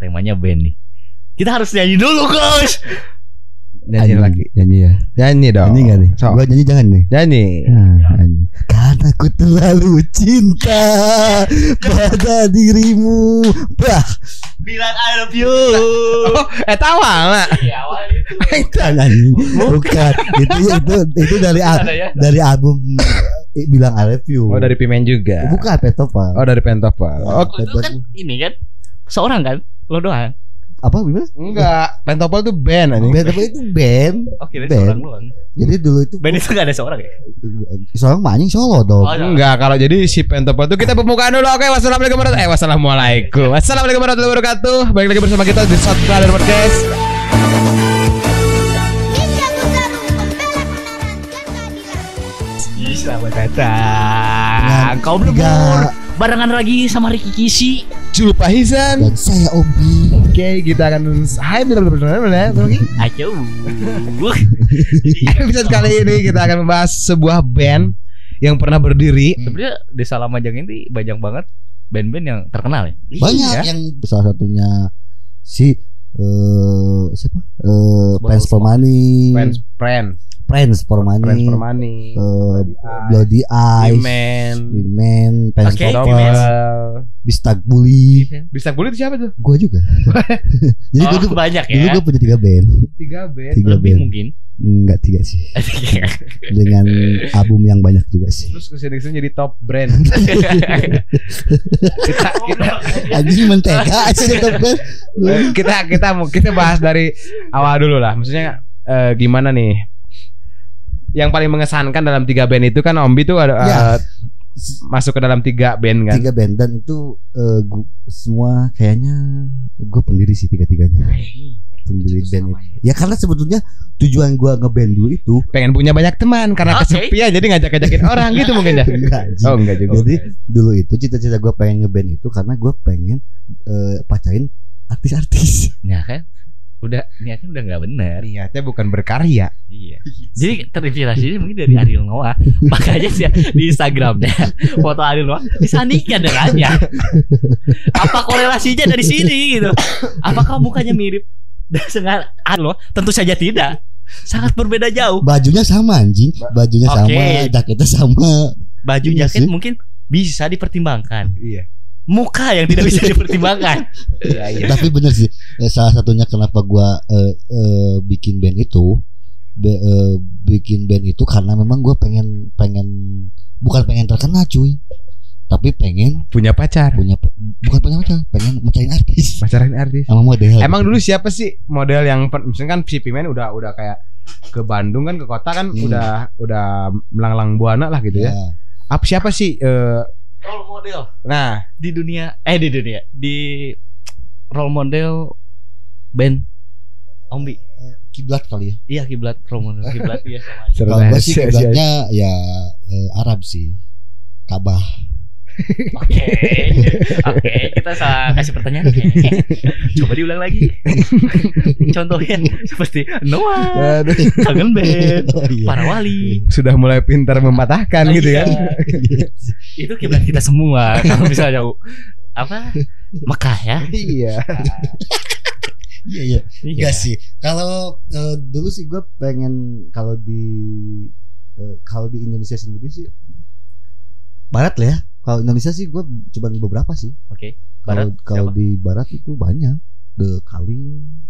temanya band nih. Kita harus nyanyi dulu, Gus. Nyanyi lagi. Nyanyi ya. Nyanyi dong. Nyanyi gak nih? So, Gua nyanyi jangan nih. nyanyi. Nah, anjing. Karena ku terlalu cinta pada dirimu. Bah, Bilang I love you. Oh, eh tawa lah. Iya, awal itu. bukan anjing. Bukan. Itu itu itu dari al- ya? dari album eh, bilang I love you. Oh dari Pimen juga. Bukan Petopa. Oh dari Pentopel. Oh Itu kan ini kan seorang kan? Lo doang. Apa gimana? enggak. Pentopel tuh band anjing. Petopa itu band. Oke, Band. seorang doang. Jadi dulu itu Band itu gak ada seorang ya? seorang mah anjing solo dong. Oh, Enggak, kalau jadi si Pentopel tuh kita pembukaan dulu. Oke, wassalamualaikum warahmatullahi Eh, wassalamualaikum. Wassalamualaikum warahmatullahi wabarakatuh. Balik lagi bersama kita di Podcast. Kebenaran dan. Ih, Selamat datang. Dengan Kau belum tiga- barengan lagi sama Ricky Kisi. Culupa Hisan. Dan saya Obi. Oke, kita akan Hai benar-benar Ayo. Episode kali ini kita akan membahas sebuah band yang pernah berdiri Sebenarnya desa Lamajang ini banyak banget band-band yang terkenal ya. Banyak Iya. yang salah satunya si eh siapa? Eh Prince for Money. Friends Friends for Money. Friends for Money eh, Bloody Eyes. Women Women, Prince Oke, for Women. Money, Bistag Bully. Bisa kulit siapa tuh? Gua juga. Jadi Oh, gua tuh banyak dulu ya. gua punya tiga band. Tiga band Tiga Lebih band. mungkin. Enggak tiga sih. Dengan album yang banyak juga sih. Terus ke sini ke sini jadi top brand kita kita Anjing mentega aja top band. eh, kita kita mau kita bahas dari awal dulu lah maksudnya eh, gimana nih yang paling mengesankan dalam tiga band itu kan Ombi tuh ada Ya. eh, masuk ke dalam tiga band kan Tiga band dan itu eh, gua, semua kayaknya gue pendiri sih tiga-tiganya. Pendiri band itu. Ya karena sebetulnya tujuan gua ngeband dulu itu pengen punya banyak teman karena Oke. kesepian jadi ngajak-ngajakin orang gitu mungkin ya enggak oh enggak juga Jadi dulu itu cita-cita gue pengen ngeband itu karena gue pengen eh, pacarin artis-artis. Ya kan? Udah niatnya udah nggak benar. niatnya bukan berkarya Iya. Jadi terinspirasi mungkin dari Ariel Noah. Makanya sih di Instagramnya foto Ariel Noah disandingkan dengannya. Apa korelasinya dari sini gitu? Apakah mukanya mirip dengan Ariel Noah? Tentu saja tidak. Sangat berbeda jauh. Bajunya sama anjing, bajunya Oke. sama, jaketnya sama. Baju Iya jaket mungkin bisa dipertimbangkan. iya Muka yang tidak bisa dipertimbangkan. iya iya Tapi bener sih, eh, salah satunya kenapa gua eh, eh, bikin band itu, be- eh, bikin band itu karena memang gua pengen pengen bukan pengen terkenal cuy, tapi pengen punya pacar punya bukan punya pacar, pengen mencari artis pacaran artis sama model. Emang dulu siapa sih model yang misalnya kan si Pimen udah udah kayak ke Bandung kan ke kota kan Hmm. udah udah melanglang buana lah gitu ya. ya. Apa siapa sih eh, Role model nah di dunia eh di dunia di role model band Ombi. kiblat kali ya. Iya kiblat role model kiblat ya. seru Kalau sih kiblatnya ya eh, Arab sih. Kabah. Oke, oke, kita sa kasih pertanyaan. Coba diulang lagi. Contohnya seperti Noah, Aduh, kangen band, Oh, iya. para wali. sudah mulai pintar mematahkan Oh, gitu iya. Itu kiblat kita semua. Kalau misalnya apa Mekah ya. Iya. Iya iya. Iya. Enggak sih. Kalau eh, dulu sih gue pengen kalau di eh, kalau di Indonesia sendiri sih barat lah ya. Kalau Indonesia sih gue cuma beberapa sih. Oke. Kalau Barat, kalau siapa? di barat itu banyak. The Calling,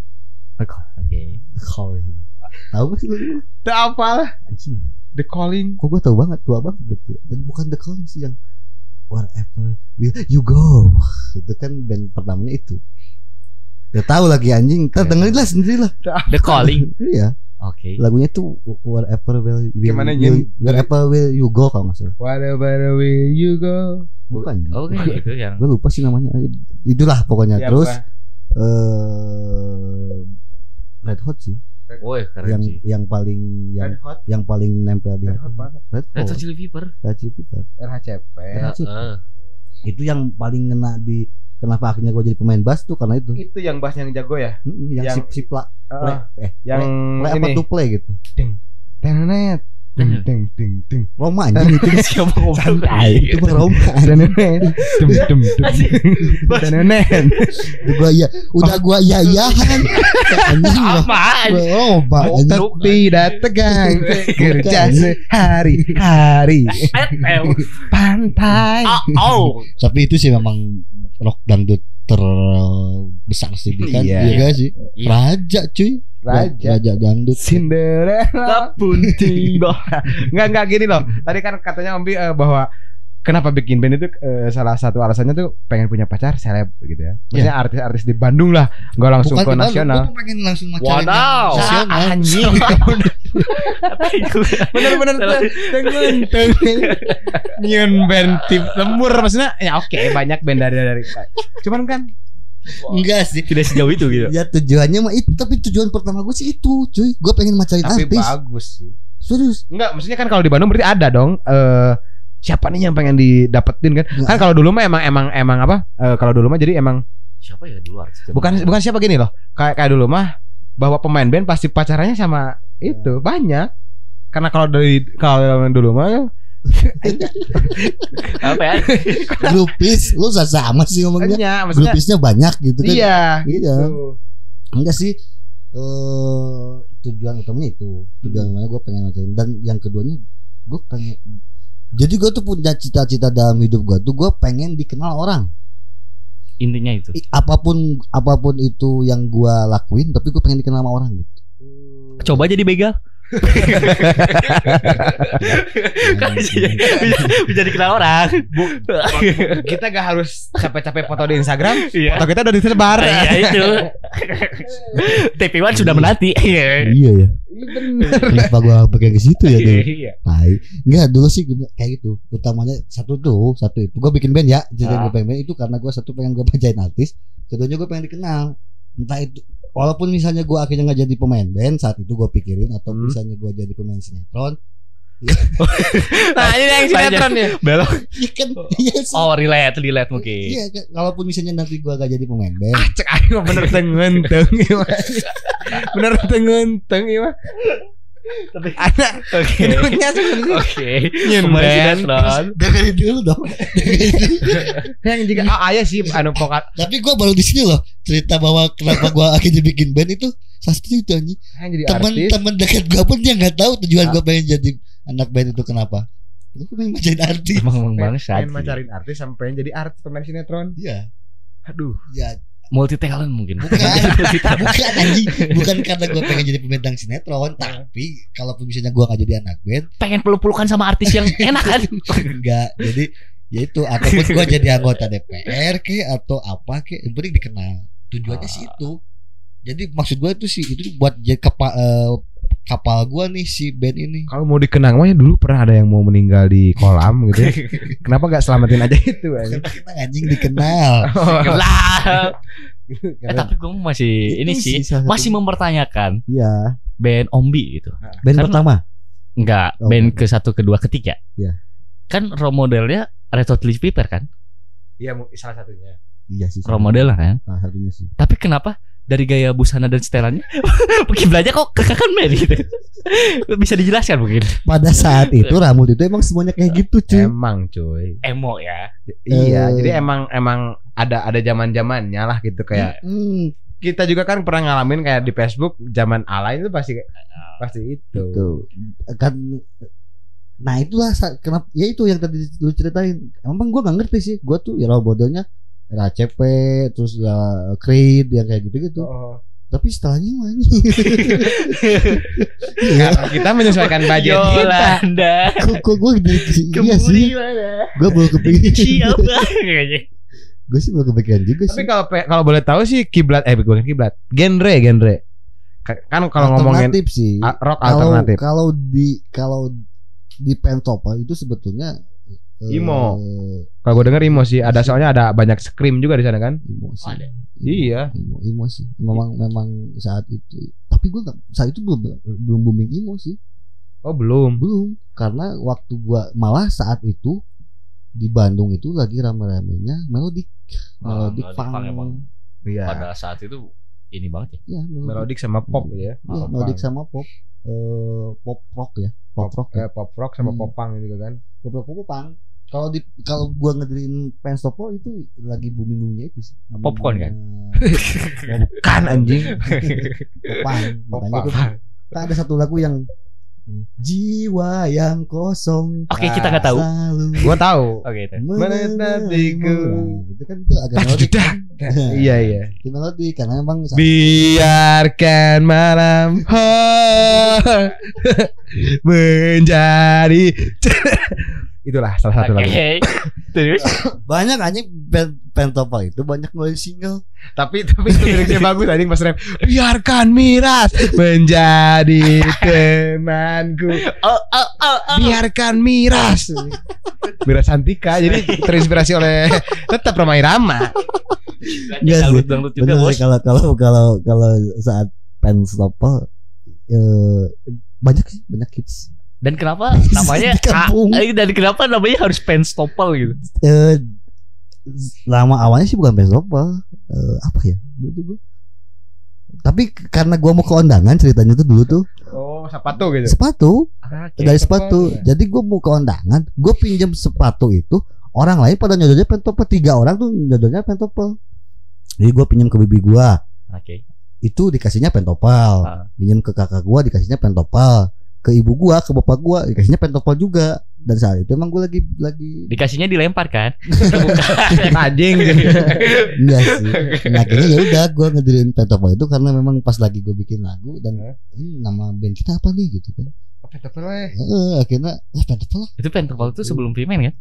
Oke. The Calling. Tahu gak sih lu? Itu apa? Anjing. The Calling. Kok gue tahu banget tua banget berarti. Dan bukan The Calling sih yang Wherever will you go. Itu kan band pertamanya itu. Ya tahu lagi anjing. Ntar Iya. dengerin lah sendiri lah. The Calling. Iya. Oke. Lagunya tuh Wherever will, will, Gimana, will Jin? Wherever will you go kalau nggak salah. Whatever way you go. Bukan. Oke, itu yang Gue lupa sih namanya. Itulah pokoknya. Siapa? Terus eh Red Hot sih. Woi, keren yang sih. yang paling yang Red Hot. yang paling nempel di Red. Hot banget. Red Red Hot Hot. Chili Pepper. Red Chili Pepper. RHCP. Red Hot. Heeh. Itu yang paling ngena di kenapa akhirnya gue jadi pemain bass tuh karena itu. Itu yang bass yang jago ya. Mm, yang, Yang- si, si pla, play, Ah, eh yang play apa ini. to play gitu. Tenet. Ting ting ting ting. Roma anjing itu Siapa ngomong Santai. itu mah Roma Danenen. Dum dum dum. Bos. Danenen. Itu gua ya udah gua ya yahan anjing lah Apaan? Roma Oh, anjing tidak tegang kerja sehari-hari Petel. pantai. Ah, Oh, tapi itu sih memang rock dangdut terbesar sih kan Iya. iya gak sih Iya. raja cuy Raja raja dangdut Cinderella. pun tiba. Enggak enggak gini loh. Tadi kan katanya Ombi eh, bahwa kenapa bikin band itu eh, salah satu alasannya tuh pengen punya pacar seleb gitu ya. Maksudnya artis-artis di Bandung lah, enggak langsung ke Bukan di Bandung, nasional. tuh pengen langsung macarin Wadaw. yang nasional. Anjing. Bener-bener tengen Nyun band tip lembur maksudnya ya oke banyak band dari dari cuman kan enggak sih. Tidak sejauh itu gitu. ya tujuannya mah itu tapi tujuan pertama gue sih itu cuy. Gue pengen macarin tapi artis. bagus sih. Serius. Enggak maksudnya kan kalau di Bandung berarti ada dong eh siapa nih yang pengen didapetin kan? Kan kalau dulu mah emang emang emang apa? Eh, kalau dulu mah jadi emang Siapa ya dulu artis? bukan bukan siapa gini loh. Kayak kayak dulu mah bahwa pemain band pasti pacarannya sama itu banyak. Karena kalau dari kalau yang dulu mah apa ya? grupis lu sa- sama sih ngomongnya. Iya, maksudnya grupisnya banyak gitu kan. Iya Iya. gitu. enggak sih eh tujuan utamanya itu. Tujuan utamanya gue pengen macarin dan yang keduanya gue pengen jadi gue tuh punya cita-cita dalam hidup gue tuh gue pengen dikenal orang Intinya itu. I- apa pun apa pun itu yang gue lakuin tapi gue pengen dikenal sama orang gitu Coba jadi begal. Kan bisa, bisa, bisa dikenal orang. kita gak harus capek-capek foto di Instagram Iya. foto kita udah disebar Iya itu. TP1 sudah menanti. Iya. iya ya kenapa gue pakai ke situ ya tuh Iya. Tai. Enggak dulu sih kayak gitu. Utamanya satu tuh, satu itu. Gue bikin band ya. Jadi Ah. gue pengen band itu karena gue satu pengen gue bacain artis. Keduanya gue pengen dikenal. Entah itu walaupun misalnya gue akhirnya nggak jadi pemain band saat itu gue pikirin atau Hmm. misalnya gue jadi pemain sinetron. nah ini yang sinetron ya Belok. Iya kan? Iya sih. Oh, relate, relate mungkin. Iya, kan? walaupun misalnya nanti gue gak jadi pemain band. ah cek ayo bener tengenteng iya bener tengenteng iya Tapi anak oke. hidungnya sebenarnya Oke. Sinetron. Dengerin dulu dong. yang juga ah, ayah sih anu vokal Tapi gue baru di sini loh cerita bahwa kenapa gue akhirnya bikin band itu sastri itu anjing. teman-teman dekat gue pun dia nggak tahu tujuan Ah. gue pengen jadi anak band itu kenapa gue pengen macarin artis Emang emang bangsat. pengen macarin artis sampai pengen jadi artis pemain sinetron iya aduh ya Multi talent mungkin. bukan bukan anjing bukan karena gue pengen jadi pemain sinetron tapi kalau misalnya gue nggak jadi anak band Pengen peluk-pelukan sama artis yang enak kan? enggak jadi ya itu ataupun gue jadi anggota DPR ke atau apa ke yang penting dikenal tujuannya sih Ah. itu jadi maksud gue itu sih itu buat jadi kapal kapal gue nih si band ini kalau mau dikenang mah ya dulu pernah ada yang mau meninggal di kolam gitu ya. kenapa nggak selamatin aja itu anjing? Karena kita anjing dikenal Gelap. Eh Karena- tapi gue masih ini Itu sih masih mempertanyakan Iya band Ombi gitu. Band Kan- pertama Enggak, Oh, band ke satu, kedua, ketiga. Iya. Kan role modelnya Red Hot Chili Pepper kan? iya salah satunya Iya sih Role model lah kan. Salah satunya sih Tapi kenapa dari gaya busana dan setelannya kiblatnya kok kekakan band gitu? Bisa dijelaskan mungkin? Pada saat itu rambut itu emang semuanya kayak gitu cuy emang cuy Emo ya. iya Eh. jadi emang emang ada ada zaman zamannya lah gitu kayak Hmm, kita juga kan pernah ngalamin kayak di Facebook zaman alay itu pasti pasti itu Tuh Kan Nah itulah kenapa ya itu yang tadi lu ceritain. Emang gua nggak ngerti sih. Gua tuh ya modelnya RACP terus ya Creed yang kayak gitu-gitu. Oh. Tapi setelahnya. Iya. Karena kita menyesuaikan budget kita Yolanda. Kok kok gua jadi iya sih. mana? Gua baru kepikiran. Siapa? Kayaknya. Gua sih baru kepikiran juga tapi sih. kalau pe- kalau boleh tahu sih kiblat eh bukan kiblat genre genre Ka- kan kalau ngomongin Alternatif sih. rock kalau alternatif kalau di kalau di Pentopa itu sebetulnya Imo. kalau gue denger imo sih ada soalnya ada banyak scream juga di sana kan Imo sih. Ada. Iya. Imo, imo sih. Memang memang saat itu. Tapi gua nggak saat itu belum belum booming imo sih. oh belum Belum. Karena waktu gua malah saat itu di Bandung itu lagi rame-ramenya melodik. Ah, Melodik punk emang. iya Pada saat itu ini banget ya. Ya, melodik. melodik sama pop ya Iya, Pop melodik sama pop. eh, pop rock ya pop rock ya Eh, pop rock sama Hmm. popang gitu kan. pop rock popang kalau di kalau gua ngedengerin Penstopo itu lagi booming boomingnya itu sih Popcorn kan? Eh, Kan anjing. popang Popang. kan ada satu lagu yang jiwa yang kosong Oke, kita nggak tahu. Gua tahu. Oke, itu. Menantiku. Nah, itu kan itu agak melodik kan? Iya iya. itu melodik karena emang Biarkan malam menjadi itulah salah satu Oke. lagu. Terus banyak anjing band Pentopal itu banyak ngeluarin single Tapi tapi itu liriknya bagus anjing Mas Rem. Biarkan miras menjadi temanku. oh oh oh oh. Biarkan miras. Miras Santika jadi terinspirasi oleh tetap Roma Irama. Iya sih. Bener bos. sih, kalau kalau kalau kalau saat Penstoppel eh, banyak sih banyak hits. Dan kenapa namanya. Ah, eh, dan kenapa namanya harus penstopel gitu? Eh, nama awalnya sih bukan Penstoppel. Eh, apa ya? Dulu gua. Tapi karena gua mau ke undangan ceritanya tuh dulu tuh Oh, sepatu gitu. sepatu dari sepatu. Jadi gua mau ke undangan, gua pinjam sepatu itu orang lain pada nyodornya Penstoppel tiga orang tuh nyodornya Penstoppel. Jadi gua pinjam ke bibi gua, Oke. itu dikasihnya pentopel Ah. pinjam ke kakak gua dikasihnya pentopel ke ibu gua ke bapak gua dikasihnya pentopel juga dan saat itu emang gua lagi lagi Dikasihnya dilempar kan? Anjing. enggak sih nah, akhirnya ya udah gua ngedirin pentopel itu karena memang pas lagi gua bikin lagu dan ini nama band kita apa nih gitu kan Eh, akhirnya ya pentopel lah itu pentopel itu sebelum Pimen kan?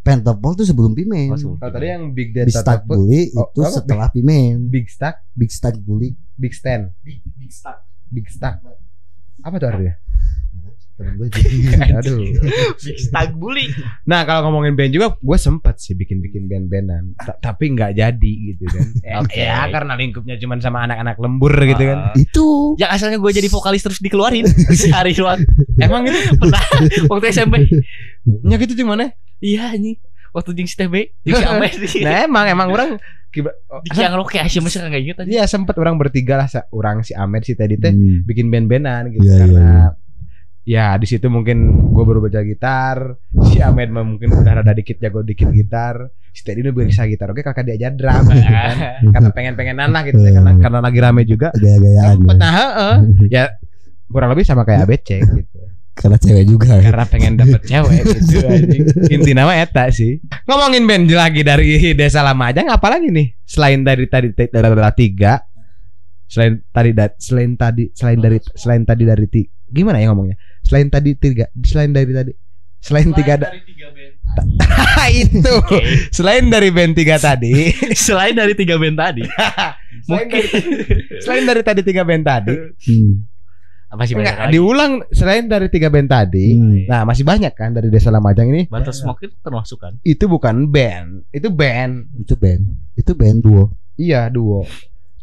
pentopel tuh sebelum pimen Oh, Pimen. tadi yang Big Big Data Stack Bully Oh, itu apa? setelah pimen Big Stack, Big Stack Bully Big Stand, Big Stack. Apa tuh artinya? Temen gue Aduh. Stack Bully. Nah kalau ngomongin band juga, gue sempat sih bikin-bikin band-bandan, Ta- tapi nggak jadi gitu kan. Oke. Ya karena lingkupnya cuma sama anak-anak lembur gitu kan. Ah. itu Yang asalnya gue jadi vokalis terus dikeluarin sehari doang. Emang itu? Pernah waktu SMP. Nya gitu gimana? Iya nih. Waktu jeng si TB, jeng si Amer sih. Nah emang emang orang oh, yang roke Asia masih nggak inget aja. Iya sempet orang bertiga lah, orang si Ahmed si tadi teh Hmm. bikin band-bandan gitu Iya, karena ya di situ mungkin gue baru baca gitar, si Ahmed mah mungkin udah rada dikit jago dikit gitar, si Teddy udah bisa gitar, oke kakak diajar drum gitu kan, karena pengen-pengenan lah gitu ya, karena karena lagi rame juga. gaya-gayaan ya. nah, heeh. ya kurang lebih sama kayak ABC gitu. karena cewek juga ya. Karena pengen dapet cewek gitu anjing. Inti nama eta sih. Ngomongin band lagi dari Desa Lamajang apalagi nih? Selain dari tadi tadi dari tiga selain tadi selain tadi selain dari selain tadi dari ti, gimana ya ngomongnya? Selain tadi tiga selain dari tadi selain tiga da- itu. Selain dari band tiga tadi. Selain dari tiga band tadi, selain dari, selain dari tadi tiga band tadi. Hmm. masih banyak enggak lagi. diulang selain dari tiga band tadi Hmm. nah masih banyak kan dari Desa Lamajang ini? Butter Smoke itu termasuk kan? itu bukan band itu band. Itu band. Itu band duo. Iya duo.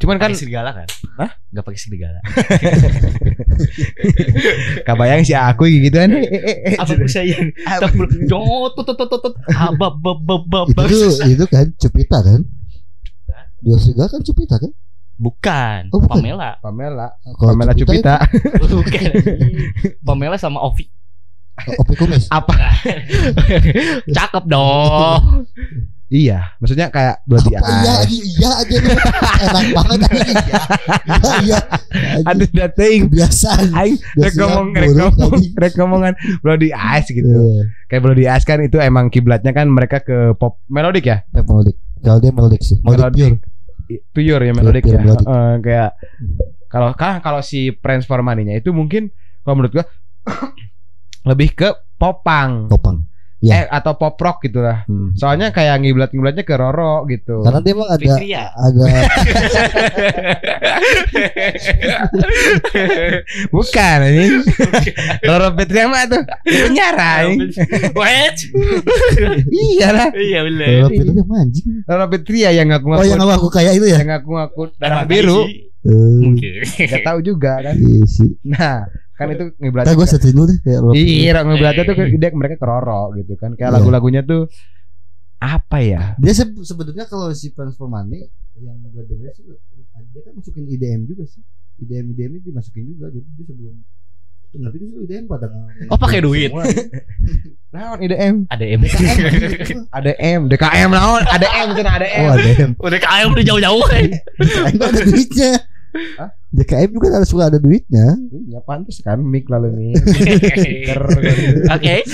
Cuman kan Pakai serigala kan? Hah? Gak pakai serigala. kabayang si aku gitu kan. Eh, eh, eh, Apa sayang? Tak bro. Dot tot tot tot tot. Abab bab bab bab. itu itu kan Cupita kan dua serigala kan Cupita kan Bukan. Oh, bukan. Pamela. Pamela. Kalau Pamela Cupita. Bukan. Pamela sama Ovi. Opi Kumis Apa? Cakep dong. Iya, maksudnya kayak Bloody apa iya Eyes. iya aja nih enak banget aja iya iya iya Aduh dating. kebiasaan Aing rek ngomong rek buruk ngomong lagi. rek ngomongan Bloody Eyes gitu. Eh, Kayak Bloody Eyes kan itu emang kiblatnya kan mereka ke pop melodic ya. Pep melodic kalau dia melodic sih melodic Melodic. pure Pure ya melodic Pure ya. melodic. Heeh, kayak kalau kalau si Prince Formaninya itu mungkin kalau menurut gua lebih ke popang. topang Ya. Eh atau pop rock gitu lah. Hmm. Soalnya kayak ngiblat-ngiblatnya ke Roro gitu. karena dia emang ada Fitria. ada Bukan ini. Roro Petria mah tuh penjara. anjing. Wait. Iya lah. Iya benar. kalau itu dia anjing Roro Petria yang ngaku oh yang ngaku aku kayak itu ya yang ngaku ngaku darah biru. Eh, Mungkin. Gak tahu juga kan. iya sih Nah, kan itu Nah, ngiblatnya. gue searching dulu deh kayak Rob. Iya, ngiblatnya tuh dia mereka ke Roro gitu kan. Kayak Iya. lagu-lagunya tuh apa ya? Dia se- sebetulnya kalau si Transformani yang gue dengar sih dia kan masukin IDM juga sih. IDM IDM ini dimasukin juga jadi dia sebelum ngerti sih IDM pada Oh, pakai duit. Naon IDM? Ada M. ADM, DKM naon? ADM cenah Oh ADM. ADM Udah kayak udah jauh-jauh. DKM tuh ada duitnya Hah? DKM juga ada suka ada duitnya Ya pantas kan mic lalu nih. Oke.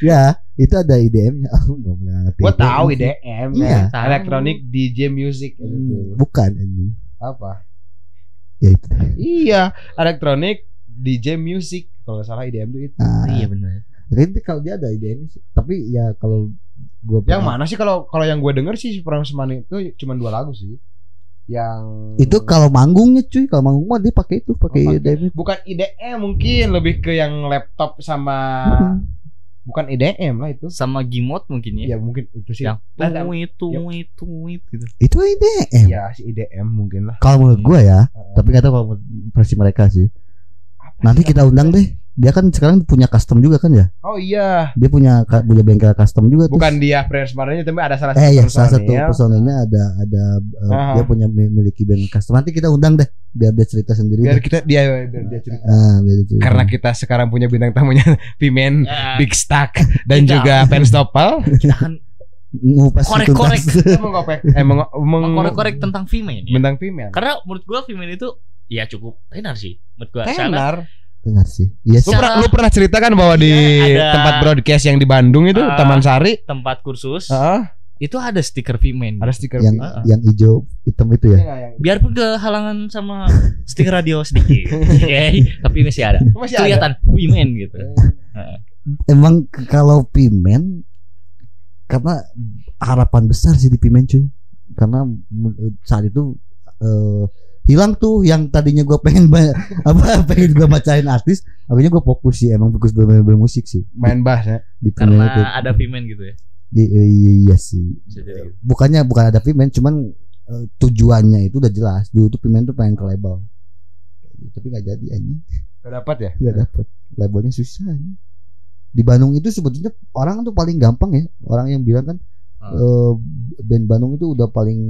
Ya itu ada IDM-nya Aku nggak pernah ngerti Gua tahu IDM. Iya. ya. Electronic DJ Music Hmm, itu. Bukan ini Apa? Ya itu Iya, electronic DJ Music. Kalau nggak salah IDM itu itu. Nah, Iya benar. Tapi kalau dia ada IDM sih Tapi ya kalau gua Yang pernah- mana sih kalau kalau yang gue denger sih Perang Semani itu cuma dua lagu sih. Yang Itu kalau manggungnya cuy Kalau manggung mah dia pakai itu Pakai Oh. IDM itu. bukan IDM mungkin lebih ke yang laptop sama Hmm. bukan IDM lah itu. Sama Gimot mungkin ya. Ya mungkin itu sih. Yang Nah, nah, tuit Yap. tuit tuit gitu. Itu IDM Ya si IDM mungkin lah. Kalau menurut gua ya Heeh. Tapi nggak tahu kalau versi mereka sih Apa Nanti sih kita undang deh Dia kan sekarang punya custom juga kan ya Oh iya, Dia punya punya bengkel custom juga tuh. bukan dia Prince Maranya tapi ada salah satu Eh ya salah satu personelnya ada ada uh, dia punya memiliki band custom. Nanti kita undang deh biar dia cerita sendiri. biar deh. kita dia biar dia cerita. Ah, biar dia cerita. Karena kita sekarang punya bintang tamunya Pimen, Ya, Big Stack dan Kita- juga Penstopel. kita kan ngupas korek-korek. mengopek eh meng, meng, korek-korek tentang Vimen ya. bintang Pimen. Karena menurut gua Vimen itu ya cukup tenar sih. Menurut gua. Tenar. Dengar sih. Iya Lu pernah lu pernah ceritakan bahwa di Iya, ada- tempat broadcast yang di Bandung itu Ah. Taman Sari, tempat kursus Heeh, itu ada stiker Vimen. ada stiker yang ah. yang hijau hitam itu ya. Iya yang Biarpun kehalangan sama stiker radio sedikit. Oke, tapi masih ada. masih. Kelihatan Vimen gitu. Emang k- kalau Pimen karena harapan besar sih di Pimen cuy. Karena saat itu eh, hilang tuh yang tadinya gue pengen apa pengen gue bacain artis, akhirnya gue fokus sih emang fokus ber- bermusik sih Main bass ya. di Pimen itu. Karena ada Vimen gitu ya. I- i- iya sih. Gitu. Bukannya bukan ada Pimen, cuman eh, tujuannya itu udah jelas. Dulu tuh Pimen tuh pengen ke label. Tapi nggak jadi anjing. Gak dapat ya? nggak dapet labelnya susah anjing. di Bandung itu sebetulnya orang tuh paling gampang ya orang yang bilang kan Hmm. eh, band Bandung itu udah paling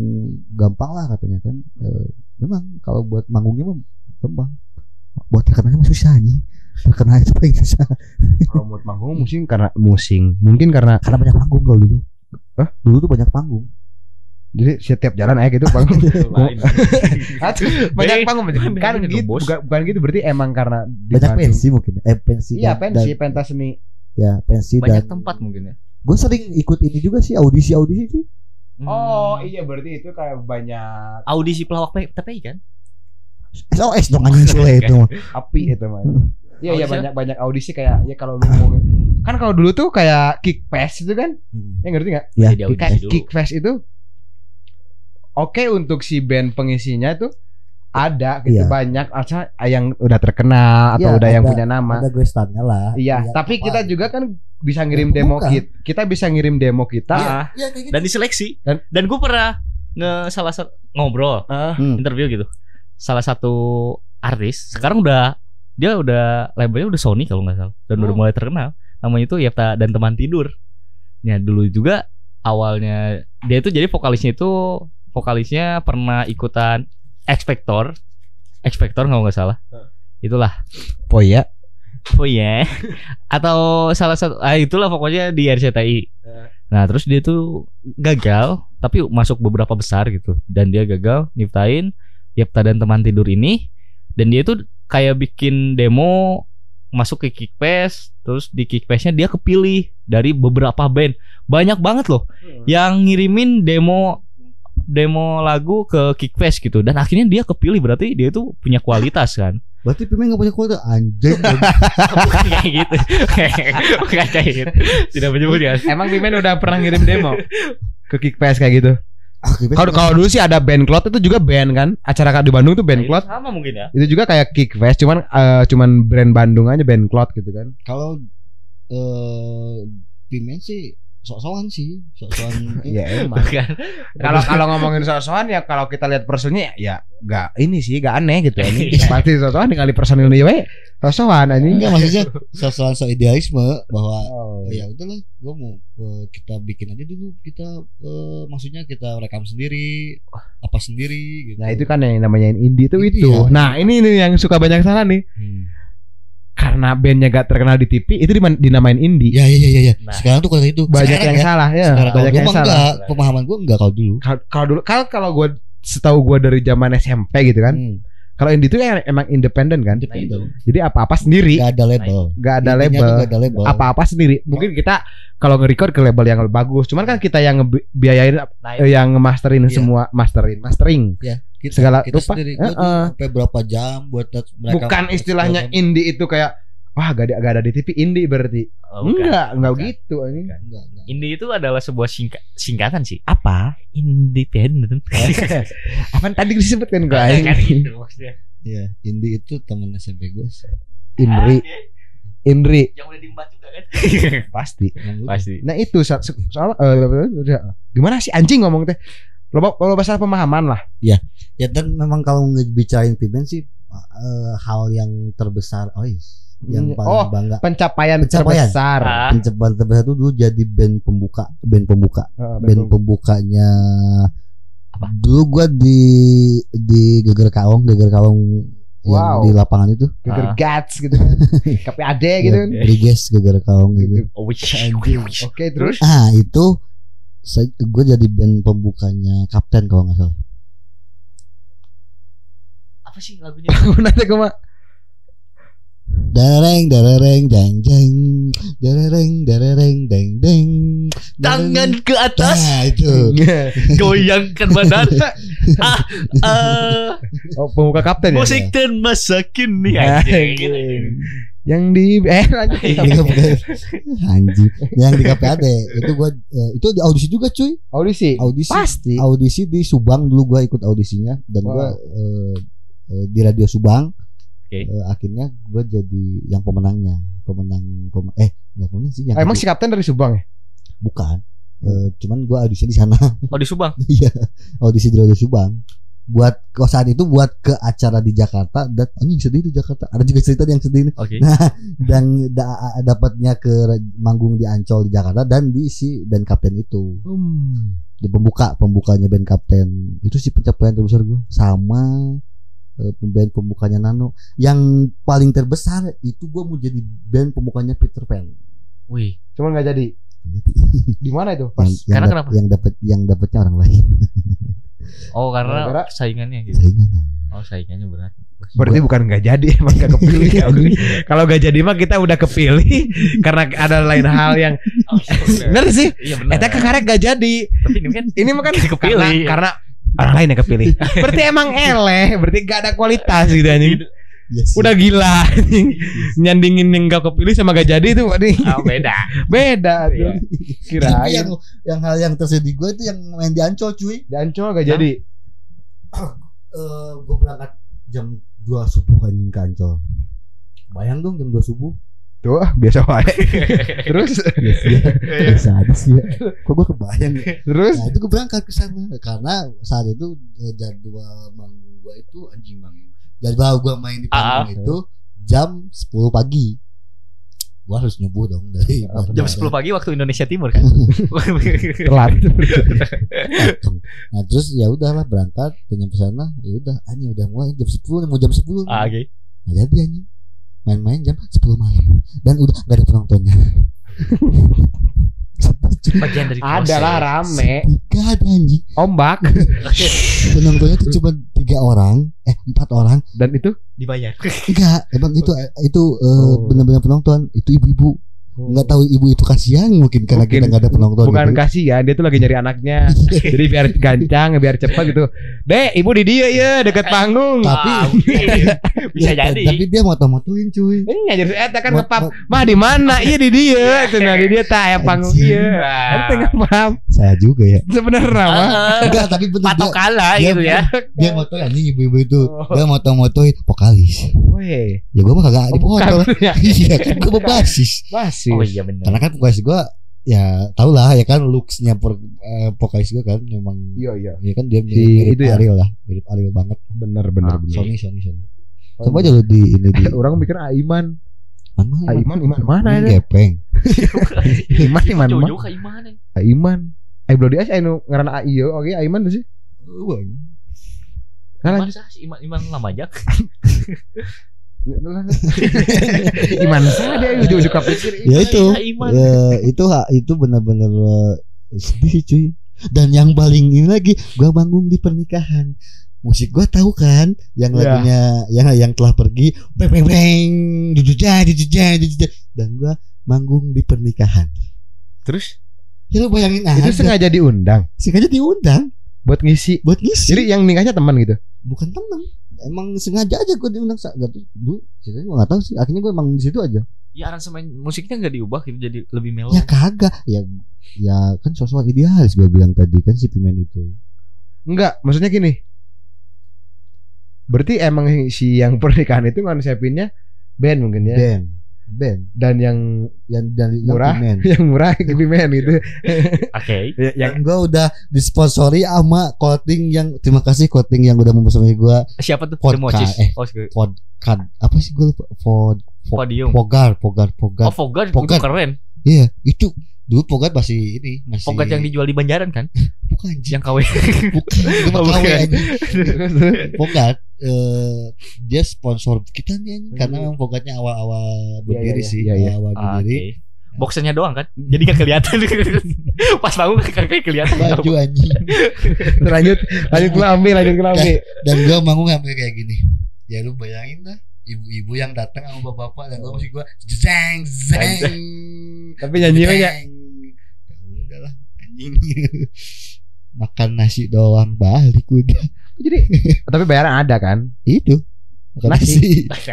gampang lah katanya kan Eh, memang kalau buat manggungnya mah gampang buat terkenalnya mah susah nih terkenal itu paling susah Kalau buat manggung mungkin karena musing, mungkin karena karena banyak panggung kalau dulu Hah? dulu tuh banyak panggung jadi setiap jalan aja gitu panggung. Lain. banyak panggung beda kan gitu bukan, bukan gitu berarti emang karena di banyak Bandung. pensi mungkin eh pensi Iya pensi, dan- pentas seni. ya pensi Banyak dan tempat mungkin ya. gue sering ikut ini juga sih audisi audisi sih Hmm. Oh iya berarti itu kayak banyak audisi pelawak TPI kan? SOS dong anjing sule itu api itu mah. Iya iya Audisi banyak banyak audisi kayak ya kalau lu mau kan kalau dulu tuh kayak kick fest itu kan, ya ngerti nggak? Ya. Kayak kick fest itu oke untuk si band pengisinya tuh ada gitu Iya. banyak asal yang udah terkenal atau Iya, udah yang ada- punya nama. ada gue standnya lah Iya, tapi apa. kita juga kan bisa ngirim Ya, demo bukan. kita. Kita bisa ngirim demo kita. Ah, ya, kayak gitu. dan diseleksi. Dan- Dan, gue pernah nge salah satu ngobrol Ah, Hmm. interview gitu. Salah satu artis sekarang udah dia udah labelnya udah Sony kalau nggak salah dan udah Oh. mulai terkenal. Namanya itu Yepta dan teman tidur. Ya dulu juga awalnya dia itu jadi vokalisnya itu vokalisnya pernah ikutan X Factor. X Factor kalau nggak salah. Itulah oh iya. Oh iya. Atau salah satu ah itulah pokoknya di RCTI. Nah, terus dia tuh gagal tapi masuk beberapa besar gitu dan dia gagal nyiptain Yepta dan teman tidur ini dan dia tuh kayak bikin demo masuk ke Kickfest terus di Kickfestnya dia kepilih dari beberapa band banyak banget loh yang ngirimin demo demo lagu ke Kickfest gitu. Dan akhirnya dia kepilih berarti dia tuh punya kualitas kan? Berarti Pimen gak punya kualitas? Anjing kayak gitu. Kayak gitu. Tidak menyebut ya. Emang Pimen udah pernah ngirim demo ke kick fest kayak gitu. Ah, Kalau kalau dulu sih ada band Cloud itu juga band kan. Acara di Bandung tuh band Cloud. sama mungkin ya. Itu juga kayak kick fest cuman eh, cuman brand Bandung aja band Cloud gitu kan. kalau eh Pimen sih sok-sokan sih sok-sokan Iya emang. bukan Kalau kalau ngomongin sosokan ya kalau kita lihat personilnya ya nggak ini sih nggak aneh gitu ini Iya. pasti sosokan kali personil nih we sosokan anjing. enggak maksudnya sok-sokan so idealisme bahwa Oh, ya udahlah gua mau eh, kita bikin aja dulu kita eh, maksudnya kita rekam sendiri apa sendiri gitu Nah itu kan yang namanya indie itu itu. ya. Nah ini nih yang suka banyak salah nih. Hmm. Karena bandnya gak terkenal di TV itu dinamain indie. Ya ya ya ya. ya. Nah. Sekarang tuh kalau itu Banyak Sekarang yang ya. salah ya, Sekarang banyak yang salah. enggak, pemahaman gue enggak kalau dulu. Kalau- dulu kalau kalau gue setahu gue dari zaman SMP gitu kan. Hmm. Kalau indie itu kan emang independen kan. Nah. Jadi apa-apa sendiri, Gak ada label. gak ada label. Gak ada label. Apa-apa sendiri. Mungkin kita kalau nge-record ke label yang bagus. Cuman kan kita yang ngebiayain Nah, eh, yang nge-masterin Iya. semua masterin, mastering. Kita, segala kita rupa. sendiri Heeh. sampai berapa jam buat mereka Bukan istilahnya ekspor. indie itu kayak wah gak ada, gak ada di TV indie berarti. oh, bukan. enggak, enggak Bukan. gitu anjing. Enggak, enggak. Indie itu adalah sebuah singka- singkatan sih. Apa? Independen. Apa tadi disebutkan gue Kan gitu maksudnya. Iya, indie itu temen SMP gue. Indri, Indri Yang udah diembat juga kan. pasti. Pasti. Nah itu soal, soal eh, gimana sih anjing ngomong teh? Lo lo bahasa pemahaman lah. Ya dan memang kalau ngebicarain band sih eh, hal yang terbesar, oh yes, yang Hmm, paling oh. bangga. Pencapaian, Pencapaian. terbesar. Ah. Pencapaian terbesar itu dulu jadi band pembuka, band pembuka, Eh, band pembukanya. Apa? Dulu gua di di Geger Kaong, Geger Kaong yang Wow. di lapangan itu, Geger Ah. Gats gitu kan. KPAD gitu kan. ya, Briges Geger Kaong gitu. Oh. Oke terus Ah itu saya gue jadi band pembukanya Kapten kalau nggak salah. Apa sih lagunya? aku nanti gue mah Dareng dareng jeng jeng dareng dareng deng deng Tangan ke atas, Nah itu goyangkan badan. ah, eh, oh pembuka kapten ya. musik dan masa kini Nah, anjing. Yang di eh lanjut. Iya. Anjing Yang di KPAD Itu gua eh, Itu di audisi juga cuy Audisi. Audisi Pasti. Audisi di Subang Dulu gua ikut audisinya Dan gua Wow. eh, eh, Di radio Subang Oke. Eh, Akhirnya gua jadi Yang pemenangnya Pemenang pem- Eh Gak pemenang sih yang Ah, emang si kapten dari Subang ya? Bukan Eh, Cuman gua audisi di sana Oh di Subang. Iya, audisi di Radio Subang. Buat saat itu buat ke acara di Jakarta dan anjing sedih di Jakarta. Ada juga cerita yang sedih nih. Oke. Dan da- dapatnya ke manggung di Ancol di Jakarta dan di si band kapten itu. Hmm. Di pembuka pembukanya band kapten. Itu sih pencapaian terbesar gua sama eh, band pembukanya Nano. Yang paling terbesar itu gua mau jadi band pembukanya Peter Pan. Wih. Cuman nggak jadi. Di mana itu? Pas. Yang, yang, Karena dap- kenapa? yang dapat yang dapatnya orang lain Oh karena Gara-gara- saingannya gitu. saingannya. Oh saingannya berat. Berarti bukan nggak jadi emang nggak kepilih. ya. Kalau nggak jadi mah kita udah kepilih karena ada lain hal yang Oh, bener. bener sih. Iya benar. Eta kekarek nggak jadi. Tapi ini kan Ini kan Kepilih. karena, karena orang lain yang kepilih. Berarti emang eleh, berarti gak ada kualitas gitu anjing. Iya sih. Udah gila anjing. Nyandingin yang gak kepilih sama gak jadi itu anjing. oh, beda. Beda tuh. Iya. Tapi Kirain yang yang hal yang tersedih gue itu yang main di Ancol cuy. Dancol gak jadi. Eh gue berangkat jam 2 subuh anjing ke Ancol. Bayang dong jam 2 subuh. Tuh ah, biasa wae. Terus Bisa aja sih ya. Kok gue kebayang ya. terus Nah itu gue berangkat ke sana karena saat itu eh, jadwal manggung gue itu anjing manggung. Jadwal gue main di Ah, panggung itu jam 10 pagi. Gue harus nyubuh dong dari Jam 10 pagi waktu Indonesia Timur kan. telat. Nah terus ya udahlah berangkat nyampe sana ya udah anjing udah mulai jam 10 nih, mau jam 10 nih. ah, oke. Nggak jadi anjing main-main jam 10 malam dan udah gak ada penontonnya Bagian dari proses. Ada lah rame. Gak ada anjing Ombak penontonnya tuh cuma tiga orang eh empat orang dan itu Dibayar. enggak emang itu itu eh, Oh. benar-benar penonton itu ibu-ibu nggak tahu ibu itu kasihan mungkin karena Mungkin kita nggak ada penonton bukan gitu. kasihan dia tuh lagi nyari anaknya. Jadi biar gancang biar cepat gitu. Deh ibu di dia ya deket panggung. Tapi- Ah, bisa Ya, jadi. tapi dia moto-motoin cuy. Ini ngajar eta kan ngepap mah di mana? Iya di dia. Cenah di dia tak ya panggung iya ente ngepap saya juga ya. Sebenarnya mah Ah, enggak tapi dia, Patok kalah gitu ya. dia moto anjing ibu-ibu itu. Oh. dia moto-motoin vokalis. Weh, ya gua mah kagak oh, di motor ya. iya kan gua basis Oh iya benar. karena kan vokalis gua ya tau lah ya kan looksnya per, eh, vokalis gua kan memang Iya iya. ya kan dia Si mirip, itu ya? Ariel lah mirip Ariel banget Bener bener Ah, bener. Sony Sony Sony coba aja lu di ini di Orang mikir Aiman. mana Aiman Iman mana Ini ya? gepeng Iman Iman mana? Aiman. Ai belum dia anu ngaranna Ai yo. Oke Aiman tuh sih. Iman sah si Iman Iman Lamajak. Iman saja ujuk-ujuk pikir. ya itu. Iya, Iman. ya, itu ha- itu benar-benar eh, sedih cuy. Dan yang paling ini lagi gua manggung di pernikahan. Musik gua tahu kan yang Ya. lagunya yang yang telah pergi beng beng beng jujuja jujuja jujuja dan gua manggung di pernikahan. Terus? Ya lu bayangin itu aja. sengaja diundang? Sengaja diundang. Buat ngisi. buat ngisi. Jadi yang nikahnya teman gitu. bukan temen emang sengaja aja gua diundang gak tuh dulu ceritanya gua nggak tahu sih akhirnya gua emang di situ aja Ya aransemen musiknya nggak diubah gitu jadi lebih melo. ya kagak ya ya kan sosok idealis gua bilang tadi kan si Pimen itu Enggak, maksudnya gini. Berarti emang si yang pernikahan itu konsepinnya band mungkin ya. band band Dan yang yang dari Murah. yang Pimen. yang murah gibi band gitu. Oke. Ya, yang yang gue udah disponsori sama coating yang terima kasih coating yang udah memsponsori gue Siapa tuh? Democis. eh. Oh, kan apa sih gue lupa Fo- Podium. Pogar Pogar Pogar Oh, Fogat. itu keren. iya itu dulu Pogar masih ini masih Fogat yang dijual di Banjaran kan? bukan Yang KW. bukan itu mah KW. Pogar eh, dia sponsor kita nih anjing karena memang Pogatnya awal-awal berdiri iya, sih iya, iya. awal Ah, berdiri Oke. Boxernya doang kan? Jadi gak kelihatan. Pas bangun kagak kelihatan. baju anjing lanjut lanjut ke lambe, lanjut ke lambe. dan gue manggung sampai kayak gini ya lu bayangin dah ibu-ibu yang datang sama bapak-bapak dan gue masih gue zeng zeng Tapi nyanyinya ya anjing makan nasi doang balik udah jadi tapi bayaran ada kan? itu makan Nasi. nasi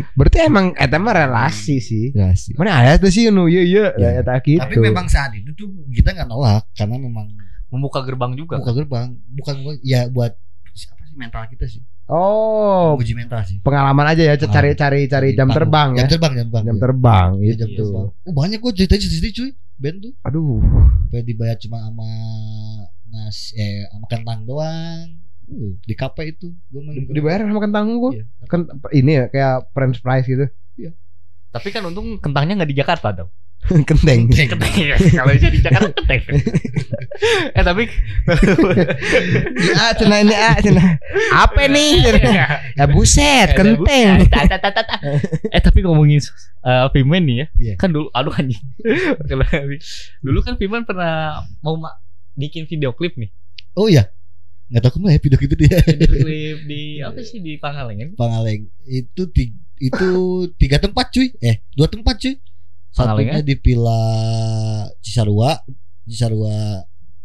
Berarti emang eta mah relasi sih. nasi Mana ada tuh sih nu iya iya Ya. eta gitu. tapi memang saat itu tuh kita nggak nolak karena memang Membuka gerbang juga. buka gerbang bukan buat- ya buat siapa sih mental kita sih Oh, uji mental sih pengalaman aja ya cari cari cari jam terbang ya. jam terbang jam terbang Jam ya. terbang Iya, jam itu. terbang oh banyak ceritanya sedih cuy band tuh Aduh. Supaya dibayar cuma sama nasi eh sama kentang doang. Uh, di kafe itu gua main Di- Dibayar sama kentang gua. Iya. Kan ini ya kayak french fries gitu. Tapi kan untung kentangnya nggak di Jakarta dong. Kenteng. Kalau bisa di Jakarta kentang. eh tapi Ya, cenah ini ah, cenah. Apa nih? Ya buset, kenteng. Ta, ta. Eh tapi ngomongin uh, Pimen nih ya. Iya. Kan dulu aduh anjing. dulu kan Pimen pernah mau ma- bikin video klip nih. Oh iya. Enggak tahu ke mana ya video gitu dia. Video klip di apa sih di Pangalengan? Pangaleng itu itu tiga tempat cuy. Eh, dua tempat cuy. Satunya Pangalengan? di Villa Cisarua, Cisarua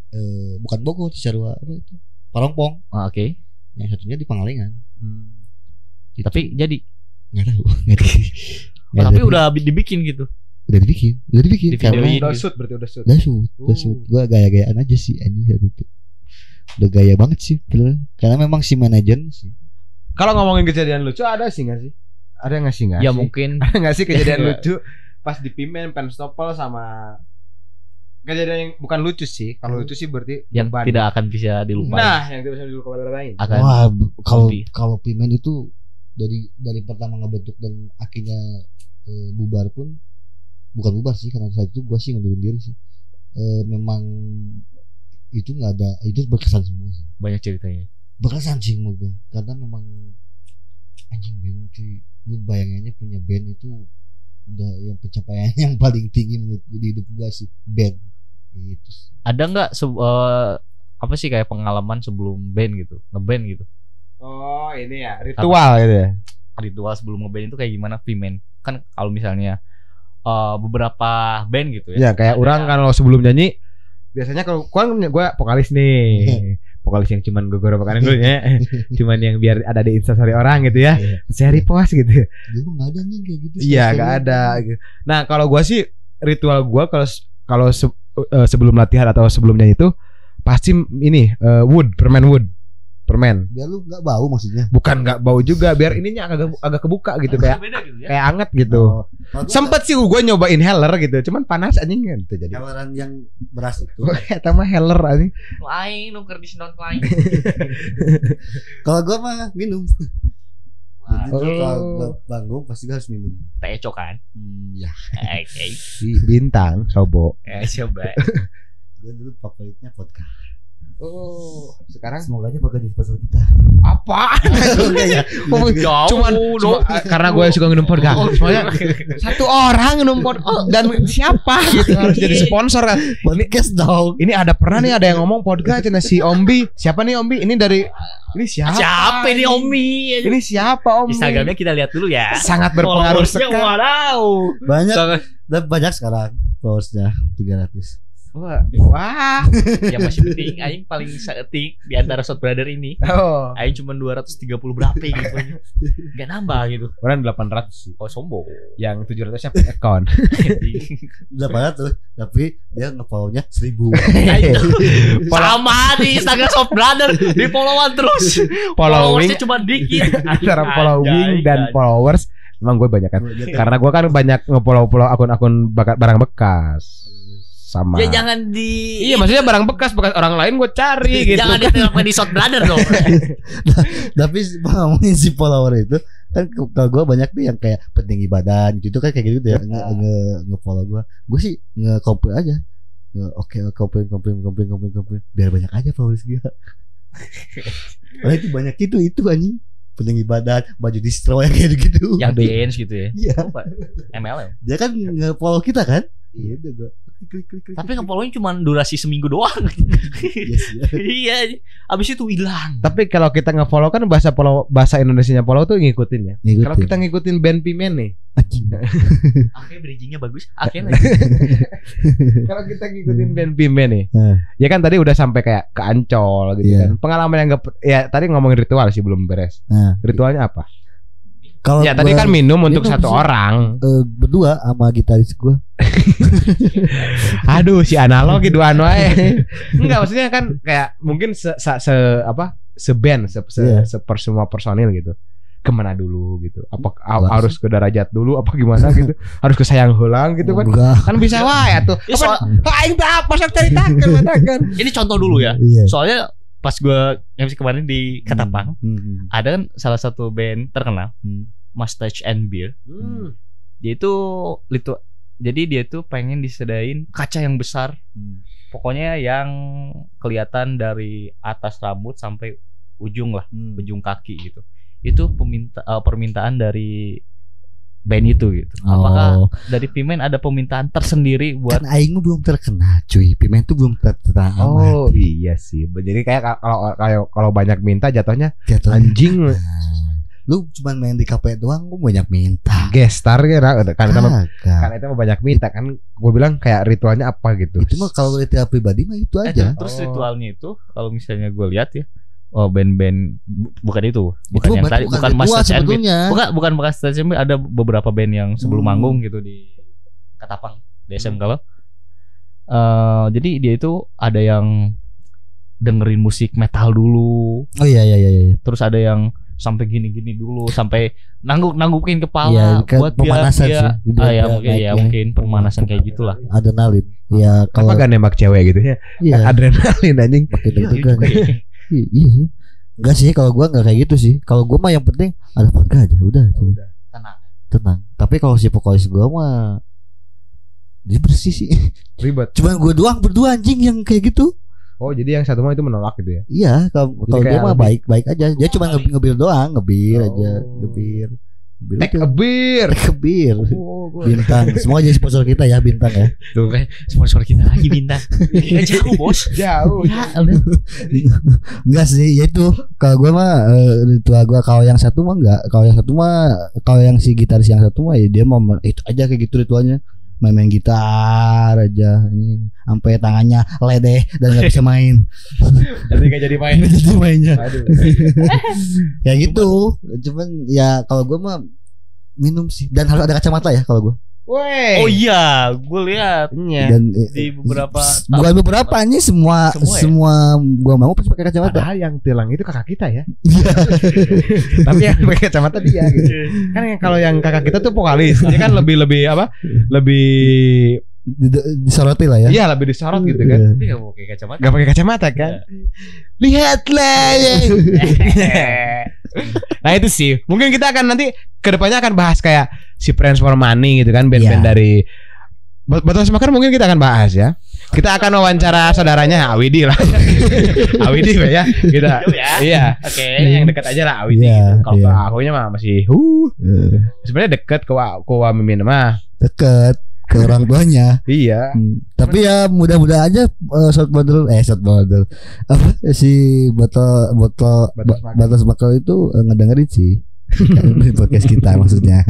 eh, bukan Bogor, Cisarua apa itu? Parongpong. Ah, Oke. Yang satunya di Pangalengan. Itu Tapi jadi nggak tahu, nggak tahu. oh, Nggak tapi udah bi- dibikin gitu. udah dibikin, udah dibikin. Di. Karena Udah shoot berarti udah shoot. udah shoot, udah shoot. Oh. Gua gaya-gayaan aja sih anjing satu itu. Udah gaya banget sih, beneran. Karena memang si manajer sih. Kalau ngomongin kejadian lucu ada sih nggak sih? Ada nggak sih nggak Ya sih? mungkin Ada nggak sih kejadian lucu pas di Pimen Penstopel sama kejadian yang bukan lucu sih. Kalau lucu sih berarti yang beban. tidak akan bisa dilupain. Nah, yang tidak bisa dilupain. akan Wah, kalau kalau Pimen itu dari dari pertama ngebentuk dan akhirnya eh, bubar pun bukan bubar sih karena saat itu gua sih ngundurin diri sih. Eh, memang itu nggak ada itu berkesan semua sih. banyak ceritanya. Berkesan sih menurut gua karena memang anjing band cuy. Lu bayangannya punya band itu udah yang pencapaian yang paling tinggi menurut di hidup gua sih band. Gitu. Ada nggak se- eh, apa sih kayak pengalaman sebelum band gitu, ngeband gitu. Oh, ini ya, ritual gitu ya. Ritual sebelum ngeband itu kayak gimana Pimen? Kan kalau misalnya eh, beberapa band gitu ya. Ya, kayak Ada- orang kalau sebelum nyanyi biasanya kalau kan gue vokalis nih. vokalis yang cuman gue gorobakan dulu ya. cuman yang biar ada di instastory orang gitu ya. Iya. Saya repost gitu. Dulu nggak ada nih kayak gitu. Iya, gak ada. ada. Nah, kalau gua sih ritual gua kalau kalau se- eh, sebelum latihan atau sebelumnya itu pasti ini eh, wood, permen wood. Permen. Biar lu nggak bau maksudnya. Bukan nggak bau juga, biar ininya agak agak kebuka gitu kayak beda gitu ya. kayak anget gitu. Oh. Sempet sih gua nyoba inhaler gitu, cuman panas anjing gitu jadi. Tawaran yang beras itu. Sama heller anjing. Lain nuker di sinot lain. Kalau gua mah minum. Jadi Oh. kalau bangun pasti gua harus minum. Teco kan. Hmm, ya. Oke. Bintang sobo. Eh, coba. Gua dulu favoritnya vodka. Oh, sekarang Semoga aja bakal jadi sponsor kita. apa? Ya. Jauh Cuman cuma, karena gue suka minum podcast. Semuanya satu orang minum podcast oh, dan siapa gitu harus jadi sponsor kan. Podcast dong. Ini ada pernah nih ada yang ngomong podcast cina si Ombi. Siapa nih Ombi? Ini dari ini siapa? Siapa ini Omi? Ini siapa Om? Instagramnya kita lihat dulu ya. sangat berpengaruh sekali. Banyak banyak sekarang followersnya 300. Wah, wah. yang masih penting Aing paling seetik di antara Shot Brother ini Oh, Aing cuma 230 berapa gitu Gak nambah gitu orang 800 sih. Oh sombong Yang 700 nya pakai account. Udah banyak tuh, tapi dia nge-follow-nya 1000. Sama di Instagram Shot Brother Di followan terus Following Followersnya cuma dikit antara following dan followers emang gue banyak kan. Karena gue kan banyak nge-follow-follow akun-akun barang bekas. Sama. Ya jangan di Iya maksudnya barang bekas bekas orang lain gue cari gitu. Jangan diterapkan di Shot Brother dong. Tapi ngomongin si follower itu kan kalau gue banyak nih yang kayak pentinggi badan gitu, itu kan kayak gitu ya nge, nge, nge follow gue gue sih nge komplain aja. Nge, oke oke komplain komplain komplain komplain komplain. Biar banyak aja followers gue Karena itu banyak itu itu anjing. Pentinggi badan baju distro yang kayak gitu Yang bench gitu ya. Iya. Apa? MLM dia kan nge follow kita kan? Iya. Udah gue klik klik klik Tapi nge-follownya cuma durasi seminggu doang yes, ya. Iya Abis itu hilang Tapi kalau kita nge-follow kan bahasa follow bahasa Indonesianya follow tuh ngikutin ya. Ngikutin. Kalau kita ngikutin band Pimen nih. Oke bridgingnya bagus Oke lagi Kalau kita ngikutin band Pimen nih. Ya kan tadi udah sampai kayak ke Ancol gitu Iya. kan. Pengalaman yang gak ya tadi ngomongin ritual sih belum beres. nah Ritualnya apa? Kalau Ya tadi kan minum untuk minum satu sih. orang. eh, berdua sama gitaris gue Aduh si analogi dua anu. Enggak maksudnya kan kayak mungkin se, se, se- apa seband se, se, Iya. seper semua personil gitu. Ke mana dulu gitu? Apa harus ke derajat dulu apa gimana gitu? harus ke sayang hulang gitu kan? Enggak. Kan bisa wae atuh. Ya, soal- Apa aing tak apa sok ceritakeun matakan. Ini contoh dulu ya iya Soalnya pas gue MC kemarin di Katapang Hmm. Ada kan salah satu band terkenal Hmm. Mustache and Beer Dia itu litu, Jadi dia tuh pengen disediain kaca yang besar Hmm. Pokoknya yang kelihatan dari atas rambut sampai ujung lah Hmm. Ujung kaki gitu Itu peminta, eh, permintaan dari band itu gitu. Oh. Apakah dari Pimen ada permintaan tersendiri buat kan aing belum terkena cuy. Pimen tuh belum ter terkenal Oh iya sih. Jadi kayak kalau kalau kalau banyak minta jatuhnya jatuh anjing. lu cuman main di kafe doang lu banyak minta. Gestar kira kan itu karena itu mah banyak minta kan gue bilang kayak ritualnya apa gitu. Itu mah kalau ritual pribadi mah itu Eh, aja. terus Oh. ritualnya itu kalau misalnya gue lihat ya oh band-band bu- bukan itu. Bukan itu yang tadi bukan ritual Master sebetulnya bukan bukan Master Beat, ada beberapa band yang sebelum Hmm. manggung gitu di Katapang di SM kalau Eh, jadi dia itu ada yang dengerin musik metal dulu. Oh iya iya iya iya terus ada yang sampai gini-gini dulu sampai nangguk nanggukin kepala Iya, kan buat pemanasan dia sih. Ah, ya mungkin ya ya. mungkin pemanasan kayak gitulah. Adrenalin. Ya apa kalau gak nembak cewek gitu ya? Iya. Adrenalin anjing. Pakai Iya, deg iya ya. Iya, sih. Enggak sih kalau gua enggak kayak gitu sih. Kalau gua mah yang penting ada vodka aja udah. tenang Tenang. Tapi kalau si vokalis gua mah dia bersih sih. ribet Cuman gua doang berdua anjing yang kayak gitu. oh jadi yang satu mah itu menolak gitu ya Iya, kalau kalau dia mah lebih- baik-baik aja. Dia cuma nge ngebir doang, ngebir Oh. aja, take a beer Ngebir. oh, Bintang. Semua jadi sponsor kita ya bintang ya. Tuh kan sponsor kita lagi bintang. Ya jauh bos. jauh Ya. Enggak sih, ya itu kalau gua mah eh, ritual gua kalau yang satu mah enggak. Kalau yang satu mah kalau yang si gitaris yang satu mah ya dia mau itu aja kayak gitu ritualnya. Main-main gitar aja ini sampai tangannya ledeh dan nggak bisa main. jadi gak jadi main jadi mainnya. Ya gitu. Cuman ya kalau gua mah minum sih dan harus ada kacamata ya kalau gua. Weh Oh iya, gue lihat Iya. Dan eh, di beberapa bukan beberapa nih semua Semua semua, ya? gua mau pasti pakai kacamata. Padahal yang tilang itu kakak kita ya. Tapi yang pakai kacamata dia gitu. Kan yang kalau yang kakak kita tuh vokalis, dia kan lebih lebih apa? Lebih Di- di- disoroti lah ya. iya lebih disorot gitu kan. Iya. Tapi gak mau pakai kacamata. Gak pakai kacamata kan? Lihatlah ya. nah itu sih. Mungkin kita akan nanti ke depannya akan bahas kayak si Friends for Money gitu kan, band-band Iya. dari Bat- Batas Makar mungkin kita akan bahas ya. Kita akan wawancara saudaranya Awidi lah. Awidi ya. Kita ya. iya. Oke. Yang dekat aja lah Awidi. Iya, gitu. Kalau iya. ke akunya mah masih huh. Eh, Sebenarnya deket ke ke Mimin mah. Deket ke orang tuanya. Iya. Hmm, Tapi ya mudah-mudahan aja eh, short bottle eh short bottle apa si botol botol Batas ba- makan. batas bakal itu eh, ngedengerin sih di podcast kita maksudnya.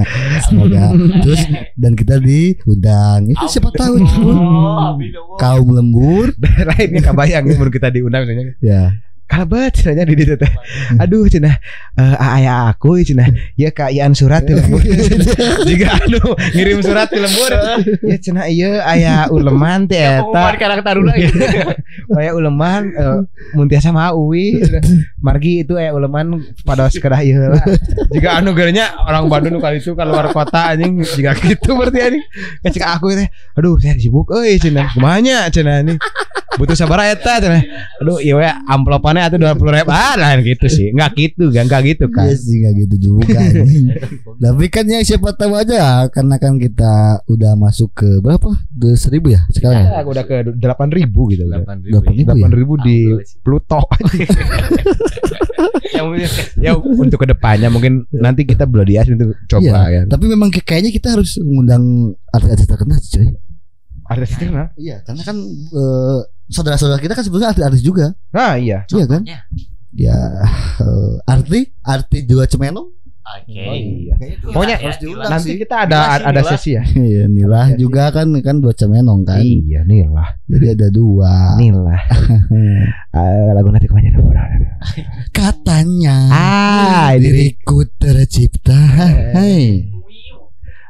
Semoga. Terus dan kita diundang itu siapa tahu cuy. Oh, kaum lembur. Lainnya kebayang nih mun kita diundang misalnya. ya Kalbat cenanya di ditu teh. Aduh cenah eh aya aku cenah ya kayaan surat di lembur. Jika anu ngirim surat di lembur. Ya cenah ieu aya uleman teh Pengumuman eta. karakter taruna gitu. Aya uleman eh, mun tiasa mah uwi. Margi itu aya uleman pada sekedah ieu lah. Jika anu gerenya orang Bandung kali itu keluar kota anjing jika gitu berarti anjing. Ya cek aku teh. Aduh saya sibuk euy cenah. Kumaha nya cenah nih. Butuh sabar eta cenah. Aduh iya we amplopannya atuh 20 ribu ah nah gitu sih Enggak gitu kan enggak gitu kan Iya sih nggak gitu juga. Tapi kan yang siapa tahu aja karena kan kita udah masuk ke berapa? Dua seribu ya sekarang ya? ya, udah ke 8000 ribu gitu 8.000 ya? 8000 ribu di Alhamdulillah sih. Pluto Yang mungkin ya untuk ke depannya mungkin nanti kita belum dia untuk coba Iya, kan Tapi memang kayak- kayaknya kita harus mengundang artis-artis terkenal sih, coy. artis itu kenal Iya, karena kan eh, saudara-saudara kita kan sebetulnya artis-artis juga. nah iya Iya kan? Ya, eh, arti, arti juga cemenong. Oke. iya Kayaknya itu Pokoknya harus diundang nanti sih. kita ada sih, ada sesi ya Iya, Nilah juga kan kan dua cemenong kan. iya Nilah Jadi ada dua. Nilah Eh, lagu nanti ke mana Katanya ah diriku tercipta. Hai.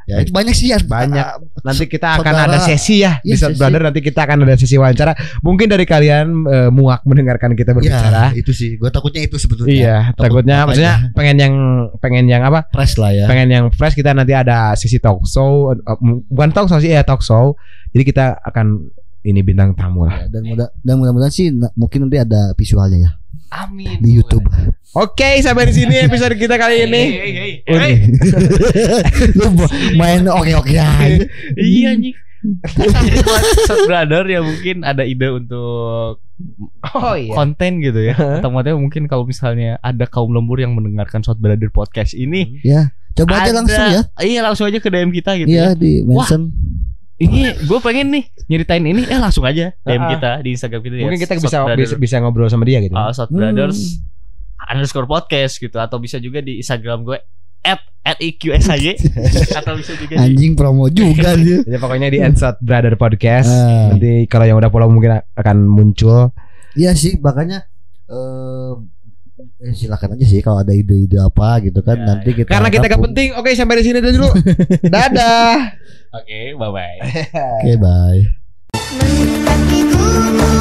Ya, itu banyak sih ya. Banyak. nanti kita akan Saudara. ada sesi ya di Iya, sesi. Brother nanti kita akan ada sesi wawancara mungkin dari kalian eh, muak mendengarkan kita berbicara Ya, itu sih. Gue takutnya itu sebetulnya. Iya, Takut takutnya apa maksudnya pengen yang pengen yang apa? Fresh lah ya. Pengen yang fresh kita nanti ada sesi talk show, eh, bukan talk show sih ya talk show. Jadi kita akan ini bintang tamu lah. Ya, dan mudah dan mudah-mudahan sih mungkin nanti ada visualnya ya Amin. di YouTube. Oke, sampai di sini episode kita kali ini. Hei. Hei. Lu bo- main oke-oke aja. Iya anjing. Tapi buat Shot Brother ya mungkin ada ide untuk Oh iya. konten gitu ya. Maksudnya mungkin kalau misalnya ada kaum lembur yang mendengarkan Shot Brother podcast ini Ya, coba aja ada- langsung ya. Iya langsung aja ke DM kita gitu Iya ya. di mention. Ini gue pengen nih nyeritain ini eh langsung aja DM Ah, ah. kita di Instagram kita ya. Mungkin kita Shot bisa bisa, bisa ngobrol sama dia gitu. uh, Shot Brothers underscore podcast gitu atau bisa juga di Instagram gue at at IQSAY atau bisa juga di Anjing promo juga dia. Jadi pokoknya di Headshot Brother Podcast. Ah. Nanti kalau yang udah follow mungkin akan muncul. Iya sih, makanya eh eh, silakan aja sih kalau ada ide-ide apa gitu kan Ya, nanti kita Karena kita gak penting. Oke, sampai di sini dulu. Dadah. Oke, bye bye. Oke, bye. Mendaki gunung